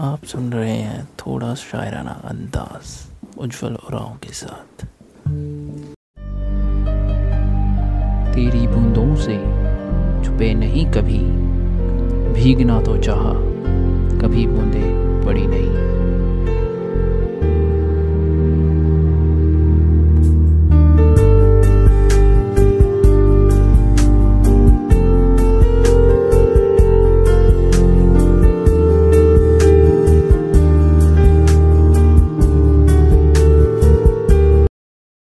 आप सुन रहे हैं थोड़ा शायराना अंदाज, उज्जवल उराव के साथ। तेरी बूंदों से छुपे नहीं कभी, भीगना तो चाहा, कभी